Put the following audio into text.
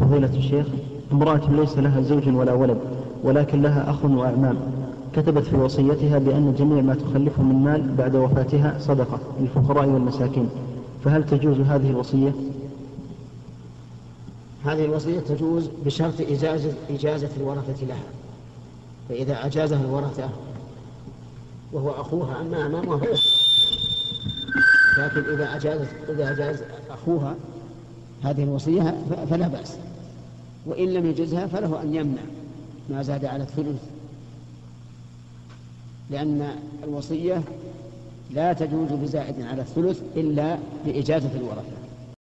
فضيلة الشيخ امرأة ليس لها زوج ولا ولد ولكن لها أخ وأعمام. كتبت في وصيتها بأن جميع ما تخلفه من مال بعد وفاتها صدقة للفقراء والمساكين. فهل تجوز هذه الوصية؟ هذه الوصية تجوز بشرط إجازة, إجازة الورثة لها. فإذا أجازها الورثة وهو أخوها أما أمامها لكن إذا أجاز إذا أجاز أخوها هذه الوصية فلا بأس. وإن لم يجزها فله أن يمنع ما زاد على الثلث. لأن الوصية لا تجوز بزائد على الثلث إلا بإجازة الورثة.